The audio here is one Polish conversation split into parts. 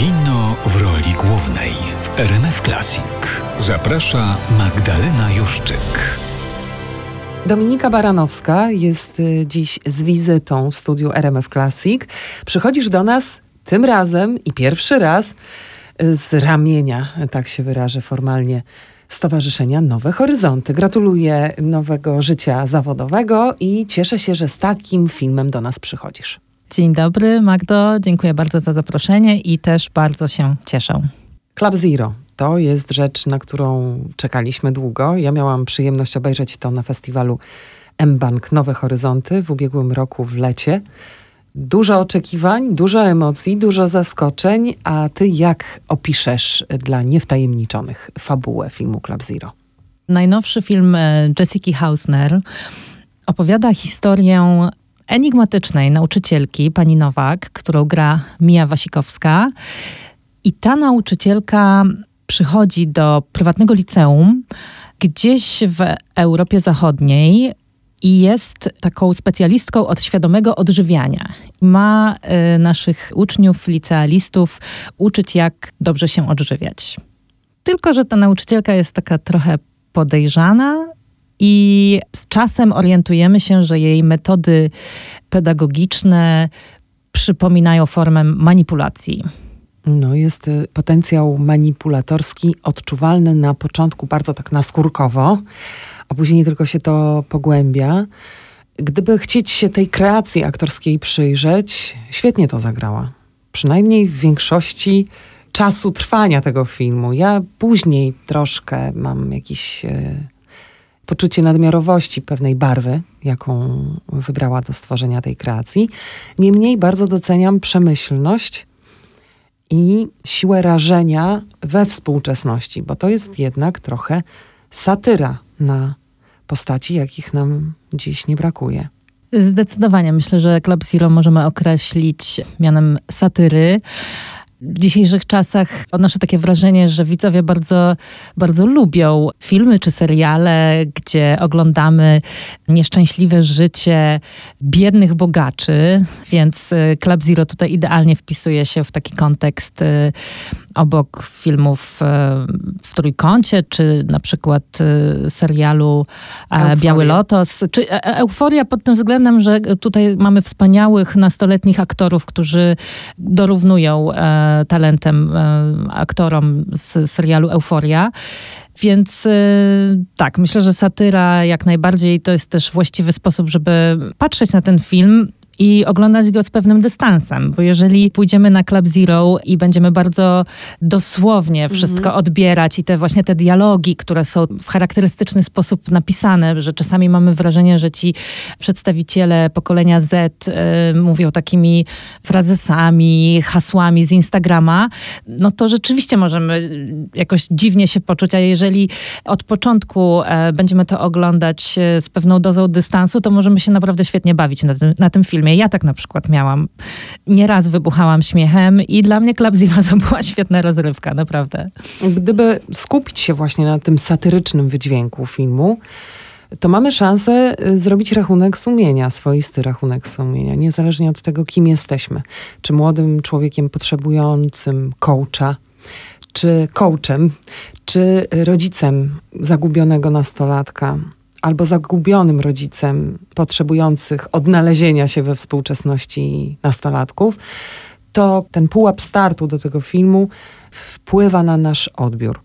Kino w roli głównej w RMF Classic. Zaprasza Magdalena Juszczyk. Dominika Baranowska jest y, dziś z wizytą w studiu RMF Classic. Przychodzisz do nas tym razem i pierwszy raz y, z ramienia, tak się wyrażę formalnie, Stowarzyszenia Nowe Horyzonty. Gratuluję nowego życia zawodowego i cieszę się, że z takim filmem do nas przychodzisz. Dzień dobry, Magdo. Dziękuję bardzo za zaproszenie i też bardzo się cieszę. Club Zero to jest rzecz, na którą czekaliśmy długo. Ja miałam przyjemność obejrzeć to na festiwalu M-Bank Nowe Horyzonty w ubiegłym roku w lecie. Dużo oczekiwań, dużo emocji, dużo zaskoczeń. A ty jak opiszesz dla niewtajemniczonych fabułę filmu Club Zero? Najnowszy film e, Jessica Hausner opowiada historię enigmatycznej nauczycielki, pani Nowak, którą gra Mija Wasikowska. I ta nauczycielka przychodzi do prywatnego liceum gdzieś w Europie Zachodniej i jest taką specjalistką od świadomego odżywiania. Ma y, naszych uczniów, licealistów uczyć, jak dobrze się odżywiać. Tylko, że ta nauczycielka jest taka trochę podejrzana i z czasem orientujemy się, że jej metody pedagogiczne przypominają formę manipulacji. No, jest y, potencjał manipulatorski odczuwalny na początku bardzo tak naskórkowo, a później tylko się to pogłębia. Gdyby chcieć się tej kreacji aktorskiej przyjrzeć, świetnie to zagrała. Przynajmniej w większości czasu trwania tego filmu. Ja później troszkę mam jakiś e, poczucie nadmiarowości pewnej barwy, jaką wybrała do stworzenia tej kreacji. Niemniej bardzo doceniam przemyślność i siłę rażenia we współczesności, bo to jest jednak trochę satyra na postaci, jakich nam dziś nie brakuje. Zdecydowanie myślę, że Zero możemy określić mianem satyry w dzisiejszych czasach odnoszę takie wrażenie, że widzowie bardzo, bardzo lubią filmy czy seriale, gdzie oglądamy nieszczęśliwe życie biednych bogaczy, więc y, Club Zero tutaj idealnie wpisuje się w taki kontekst y, obok filmów e, w Trójkącie, czy na przykład e, serialu e, Euforia. Biały Lotos, czy Euforia pod tym względem, że tutaj mamy wspaniałych nastoletnich aktorów, którzy dorównują talentem aktorom z serialu Euforia. Więc tak, myślę, że satyra jak najbardziej to jest też właściwy sposób, żeby patrzeć na ten film i oglądać go z pewnym dystansem, bo jeżeli pójdziemy na Club Zero i będziemy bardzo dosłownie wszystko mhm. odbierać i te właśnie te dialogi, które są w charakterystyczny sposób napisane, że czasami mamy wrażenie, że ci przedstawiciele pokolenia Z y, mówią takimi frazesami, hasłami z Instagrama, no to rzeczywiście możemy jakoś dziwnie się poczuć, a jeżeli od początku e, będziemy to oglądać e, z pewną dozą dystansu, to możemy się naprawdę świetnie bawić na tym, na tym filmie. Ja tak na przykład miałam. Nieraz wybuchałam śmiechem i dla mnie Zero to była świetna rozrywka, naprawdę. Gdyby skupić się właśnie na tym satyrycznym wydźwięku filmu, to mamy szansę y, zrobić rachunek sumienia, swoisty rachunek sumienia, niezależnie od tego, kim jesteśmy. Czy młodym człowiekiem potrzebującym coacha, czy coachem, czy rodzicem zagubionego nastolatka, albo zagubionym rodzicem potrzebujących odnalezienia się we współczesności nastolatków, to ten pułap startu do tego filmu wpływa na nasz odbiór.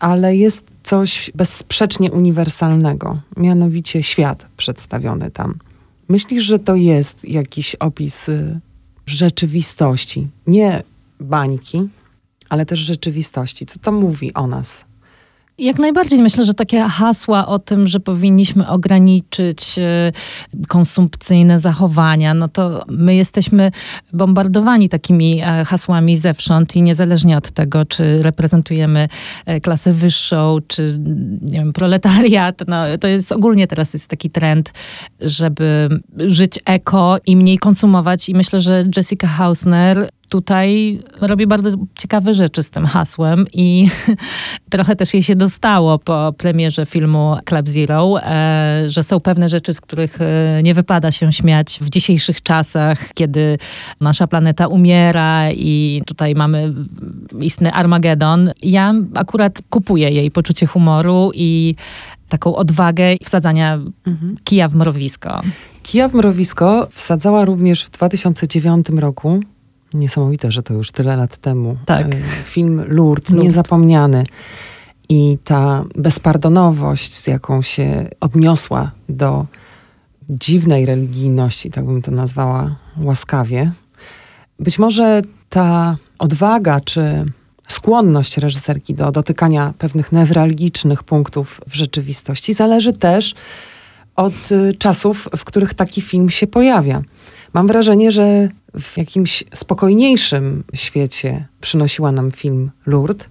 Ale jest coś bezsprzecznie uniwersalnego, mianowicie świat przedstawiony tam. Myślisz, że to jest jakiś opis y, rzeczywistości, nie bańki, ale też rzeczywistości. Co to mówi o nas, jak najbardziej myślę, że takie hasła o tym, że powinniśmy ograniczyć e, konsumpcyjne zachowania, no to my jesteśmy bombardowani takimi e, hasłami zewsząd i niezależnie od tego, czy reprezentujemy e, klasę wyższą, czy nie wiem, proletariat, no to jest ogólnie teraz jest taki trend, żeby żyć eko i mniej konsumować i myślę, że Jessica Hausner tutaj robi bardzo ciekawe rzeczy z tym hasłem i trochę też jej się dostało po premierze filmu Club Zero, e, że są pewne rzeczy, z których e, nie wypada się śmiać w dzisiejszych czasach, kiedy nasza planeta umiera i tutaj mamy istny Armagedon. Ja akurat kupuję jej poczucie humoru i taką odwagę wsadzania mhm. kija w mrowisko. Kija w mrowisko wsadzała również w 2009 roku Niesamowite, że to już tyle lat temu. Tak. E, film Lourdes, Lourdes, niezapomniany. I ta bezpardonowość, z jaką się odniosła do dziwnej religijności, tak bym to nazwała łaskawie. Być może ta odwaga czy skłonność reżyserki do dotykania pewnych newralgicznych punktów w rzeczywistości zależy też od y, czasów, w których taki film się pojawia. Mam wrażenie, że w jakimś spokojniejszym świecie przynosiła nam film Lourdes,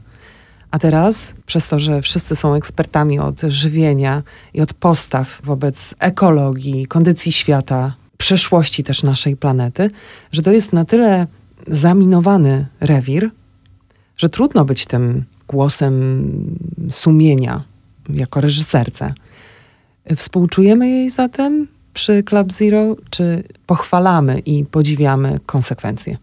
a teraz, przez to, że wszyscy są ekspertami od żywienia i od postaw wobec ekologii, kondycji świata, przeszłości też naszej planety, że to jest na tyle zaminowany rewir, że trudno być tym głosem sumienia jako reżyserce. Współczujemy jej zatem przy Club Zero, czy pochwalamy i podziwiamy konsekwencje?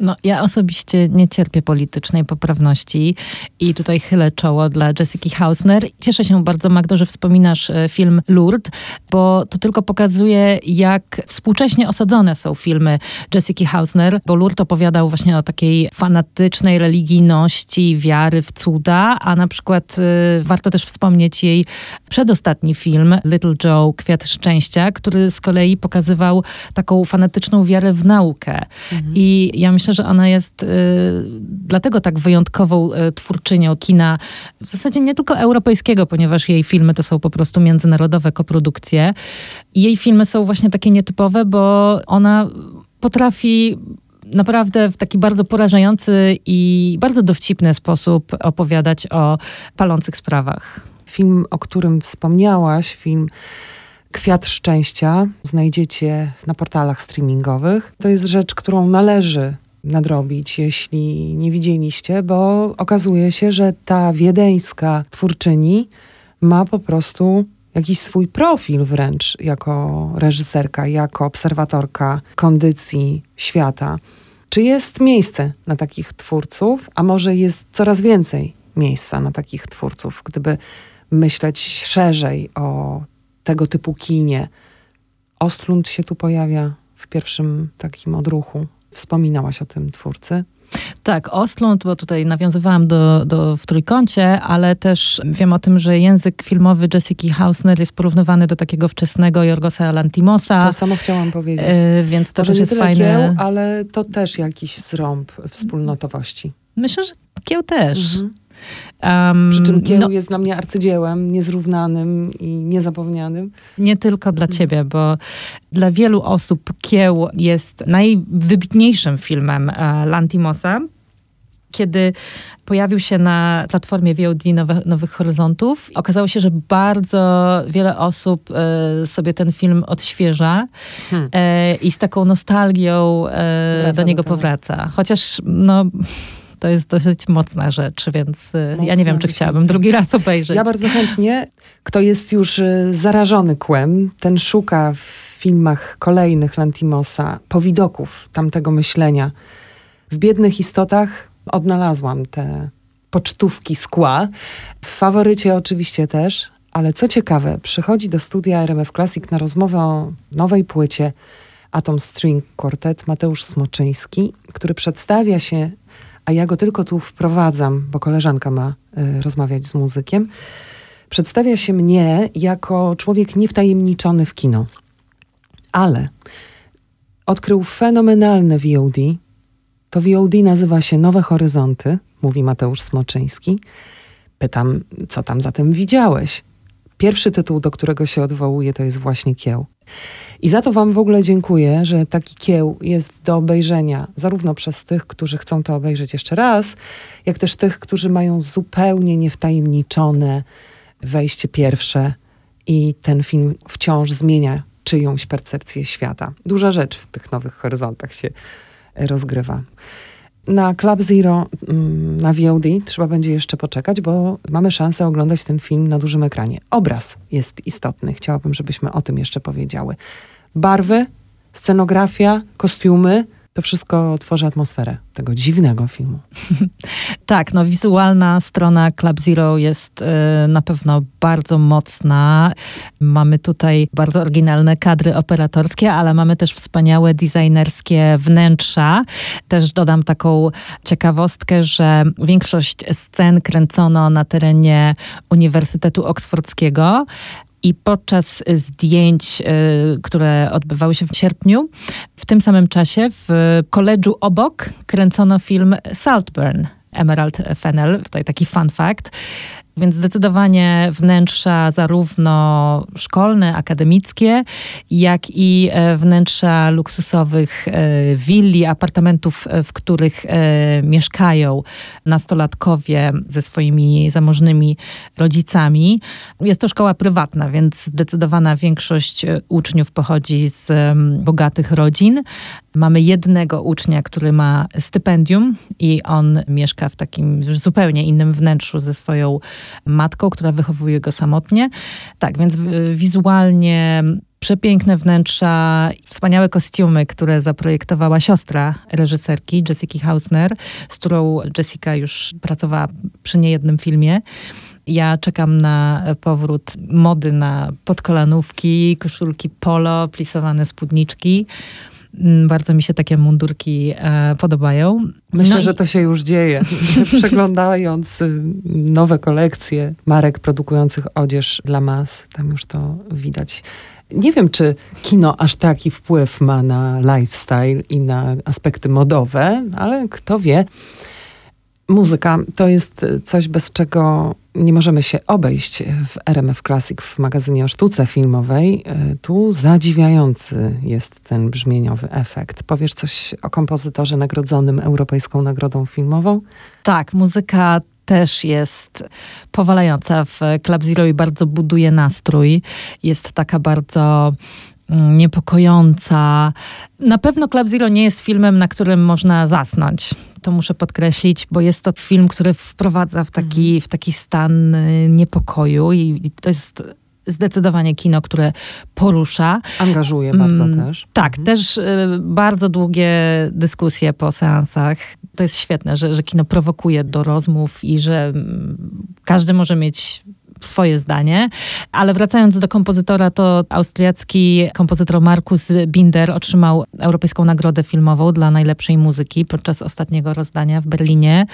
No, ja osobiście nie cierpię politycznej poprawności i tutaj chylę czoło dla Jessica Hausner. Cieszę się bardzo, Magdo, że wspominasz e, film Lourdes, bo to tylko pokazuje, jak współcześnie osadzone są filmy Jessica Hausner, bo Lourdes opowiadał właśnie o takiej fanatycznej religijności, wiary w cuda, a na przykład y, warto też wspomnieć jej przedostatni film Little Joe, Kwiat Szczęścia, który z kolei pokazywał taką fanatyczną wiarę w naukę. Mhm. I ja myślę, myślę, że ona jest y, dlatego tak wyjątkową y, twórczynią kina, w zasadzie nie tylko europejskiego, ponieważ jej filmy to są po prostu międzynarodowe koprodukcje. Jej filmy są właśnie takie nietypowe, bo ona potrafi naprawdę w taki bardzo porażający i bardzo dowcipny sposób opowiadać o palących sprawach. Film, o którym wspomniałaś, film Kwiat Szczęścia znajdziecie na portalach streamingowych. To jest rzecz, którą należy nadrobić, jeśli nie widzieliście, bo okazuje się, że ta wiedeńska twórczyni ma po prostu jakiś swój profil wręcz jako reżyserka, jako obserwatorka kondycji świata. Czy jest miejsce na takich twórców, a może jest coraz więcej miejsca na takich twórców, gdyby myśleć szerzej o tego typu kinie? Ostlund się tu pojawia w pierwszym takim odruchu. Wspominałaś o tym twórcy. Tak, Ostlund, bo tutaj nawiązywałam do, do w trójkącie, ale też wiem o tym, że język filmowy Jessica Hausner jest porównywany do takiego wczesnego Jorgosa Lantimosa. To samo chciałam powiedzieć. E, więc to Może też jest fajne. Kieł, ale to też jakiś zrąb wspólnotowości. Myślę, że kieł też. Mhm. Um, Przy czym Kieł no, jest dla mnie arcydziełem, niezrównanym i niezapomnianym. Nie tylko dla ciebie, bo dla wielu osób Kieł jest najwybitniejszym filmem uh, Lantimosa kiedy pojawił się na platformie VOD Nowe, Nowych Horyzontów, okazało się, że bardzo wiele osób e, sobie ten film odświeża hmm. e, i z taką nostalgią e, do niego do powraca. Chociaż no to jest dosyć mocna rzecz, więc mocna, y, ja nie wiem, czy chciałabym drugi raz obejrzeć. Ja bardzo chętnie. Kto jest już y, zarażony kłem, ten szuka w filmach kolejnych Lantimosa powidoków tamtego myślenia. W biednych istotach odnalazłam te pocztówki skła. W faworycie oczywiście też, ale co ciekawe, przychodzi do studia RMF Classic na rozmowę o nowej płycie Atom String Quartet Mateusz Smoczyński, który przedstawia się a ja go tylko tu wprowadzam, bo koleżanka ma y, rozmawiać z muzykiem, przedstawia się mnie jako człowiek niewtajemniczony w kino. Ale odkrył fenomenalne VOD. To VOD nazywa się Nowe Horyzonty, mówi Mateusz Smoczyński. Pytam, co tam zatem widziałeś? Pierwszy tytuł, do którego się odwołuje, to jest właśnie Kieł. I za to Wam w ogóle dziękuję, że taki kieł jest do obejrzenia, zarówno przez tych, którzy chcą to obejrzeć jeszcze raz, jak też tych, którzy mają zupełnie niewtajemniczone wejście pierwsze i ten film wciąż zmienia czyjąś percepcję świata. Duża rzecz w tych nowych horyzontach się rozgrywa. Na Club Zero, mm, na VOD trzeba będzie jeszcze poczekać, bo mamy szansę oglądać ten film na dużym ekranie. Obraz jest istotny. Chciałabym, żebyśmy o tym jeszcze powiedziały. Barwy, scenografia, kostiumy to wszystko tworzy atmosferę tego dziwnego filmu. Tak, no wizualna strona Club Zero jest y, na pewno bardzo mocna. Mamy tutaj bardzo oryginalne kadry operatorskie, ale mamy też wspaniałe designerskie wnętrza. Też dodam taką ciekawostkę, że większość scen kręcono na terenie Uniwersytetu Oksfordzkiego. I podczas zdjęć, y, które odbywały się w sierpniu, w tym samym czasie w koledżu obok kręcono film Saltburn. Emerald Fennel, tutaj taki fun fact. Więc zdecydowanie wnętrza zarówno szkolne, akademickie, jak i e, wnętrza luksusowych e, willi, apartamentów, e, w których mieszkają nastolatkowie ze swoimi zamożnymi rodzicami. Jest to szkoła prywatna, więc zdecydowana większość uczniów pochodzi z bogatych rodzin. Mamy jednego ucznia, który ma stypendium i on mieszka w takim już zupełnie innym wnętrzu ze swoją matką, która wychowuje go samotnie. Tak, więc wizualnie przepiękne wnętrza, wspaniałe kostiumy, które zaprojektowała siostra reżyserki, Jessica Hausner, z którą Jessica już pracowała przy niejednym filmie. Ja czekam na powrót mody na podkolanówki, koszulki polo, plisowane spódniczki. Mm, bardzo mi się takie mundurki e, podobają. Myślę, no że i... to się już dzieje. Przeglądając y, nowe kolekcje marek produkujących odzież dla mas, tam już to widać. Nie wiem, czy kino aż taki wpływ ma na lifestyle i na aspekty modowe, ale kto wie. Muzyka to jest coś, bez czego nie możemy się obejść w RMF Classic, w magazynie o sztuce filmowej. E, tu zadziwiający jest ten brzmieniowy efekt. Powiesz coś o kompozytorze nagrodzonym Europejską Nagrodą Filmową? Tak, muzyka też jest powalająca w Club Zero i bardzo buduje nastrój. Jest taka bardzo niepokojąca. Na pewno Club Zero nie jest filmem, na którym można zasnąć to muszę podkreślić, bo jest to film, który wprowadza w taki, mhm. w taki stan y, niepokoju i to jest zdecydowanie kino, które porusza. Angażuje bardzo mm, też. Tak, mhm. też y, bardzo długie dyskusje po seansach. To jest świetne, że, że kino prowokuje do rozmów i że mm, każdy może mieć swoje zdanie. Ale wracając do kompozytora, to austriacki kompozytor Markus Binder otrzymał Europejską Nagrodę Filmową dla najlepszej muzyki podczas ostatniego rozdania w Berlinie.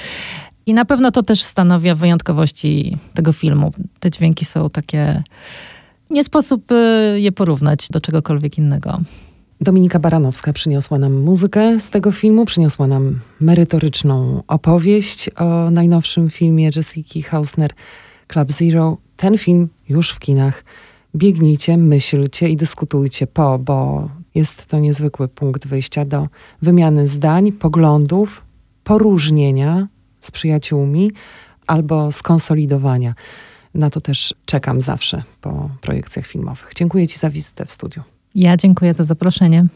I na pewno to też stanowi wyjątkowości tego filmu. Te dźwięki są takie. Nie sposób y, je porównać do czegokolwiek innego. Dominika Baranowska przyniosła nam muzykę z tego filmu, przyniosła nam merytoryczną opowieść o najnowszym filmie Jessica Hausner Club Zero. Ten film już w kinach. Biegnijcie, myślcie i dyskutujcie po, bo jest to niezwykły punkt wyjścia do wymiany zdań, poglądów, poróżnienia z przyjaciółmi albo skonsolidowania. Na to też czekam zawsze po projekcjach filmowych. Dziękuję Ci za wizytę w studiu. Ja dziękuję za zaproszenie.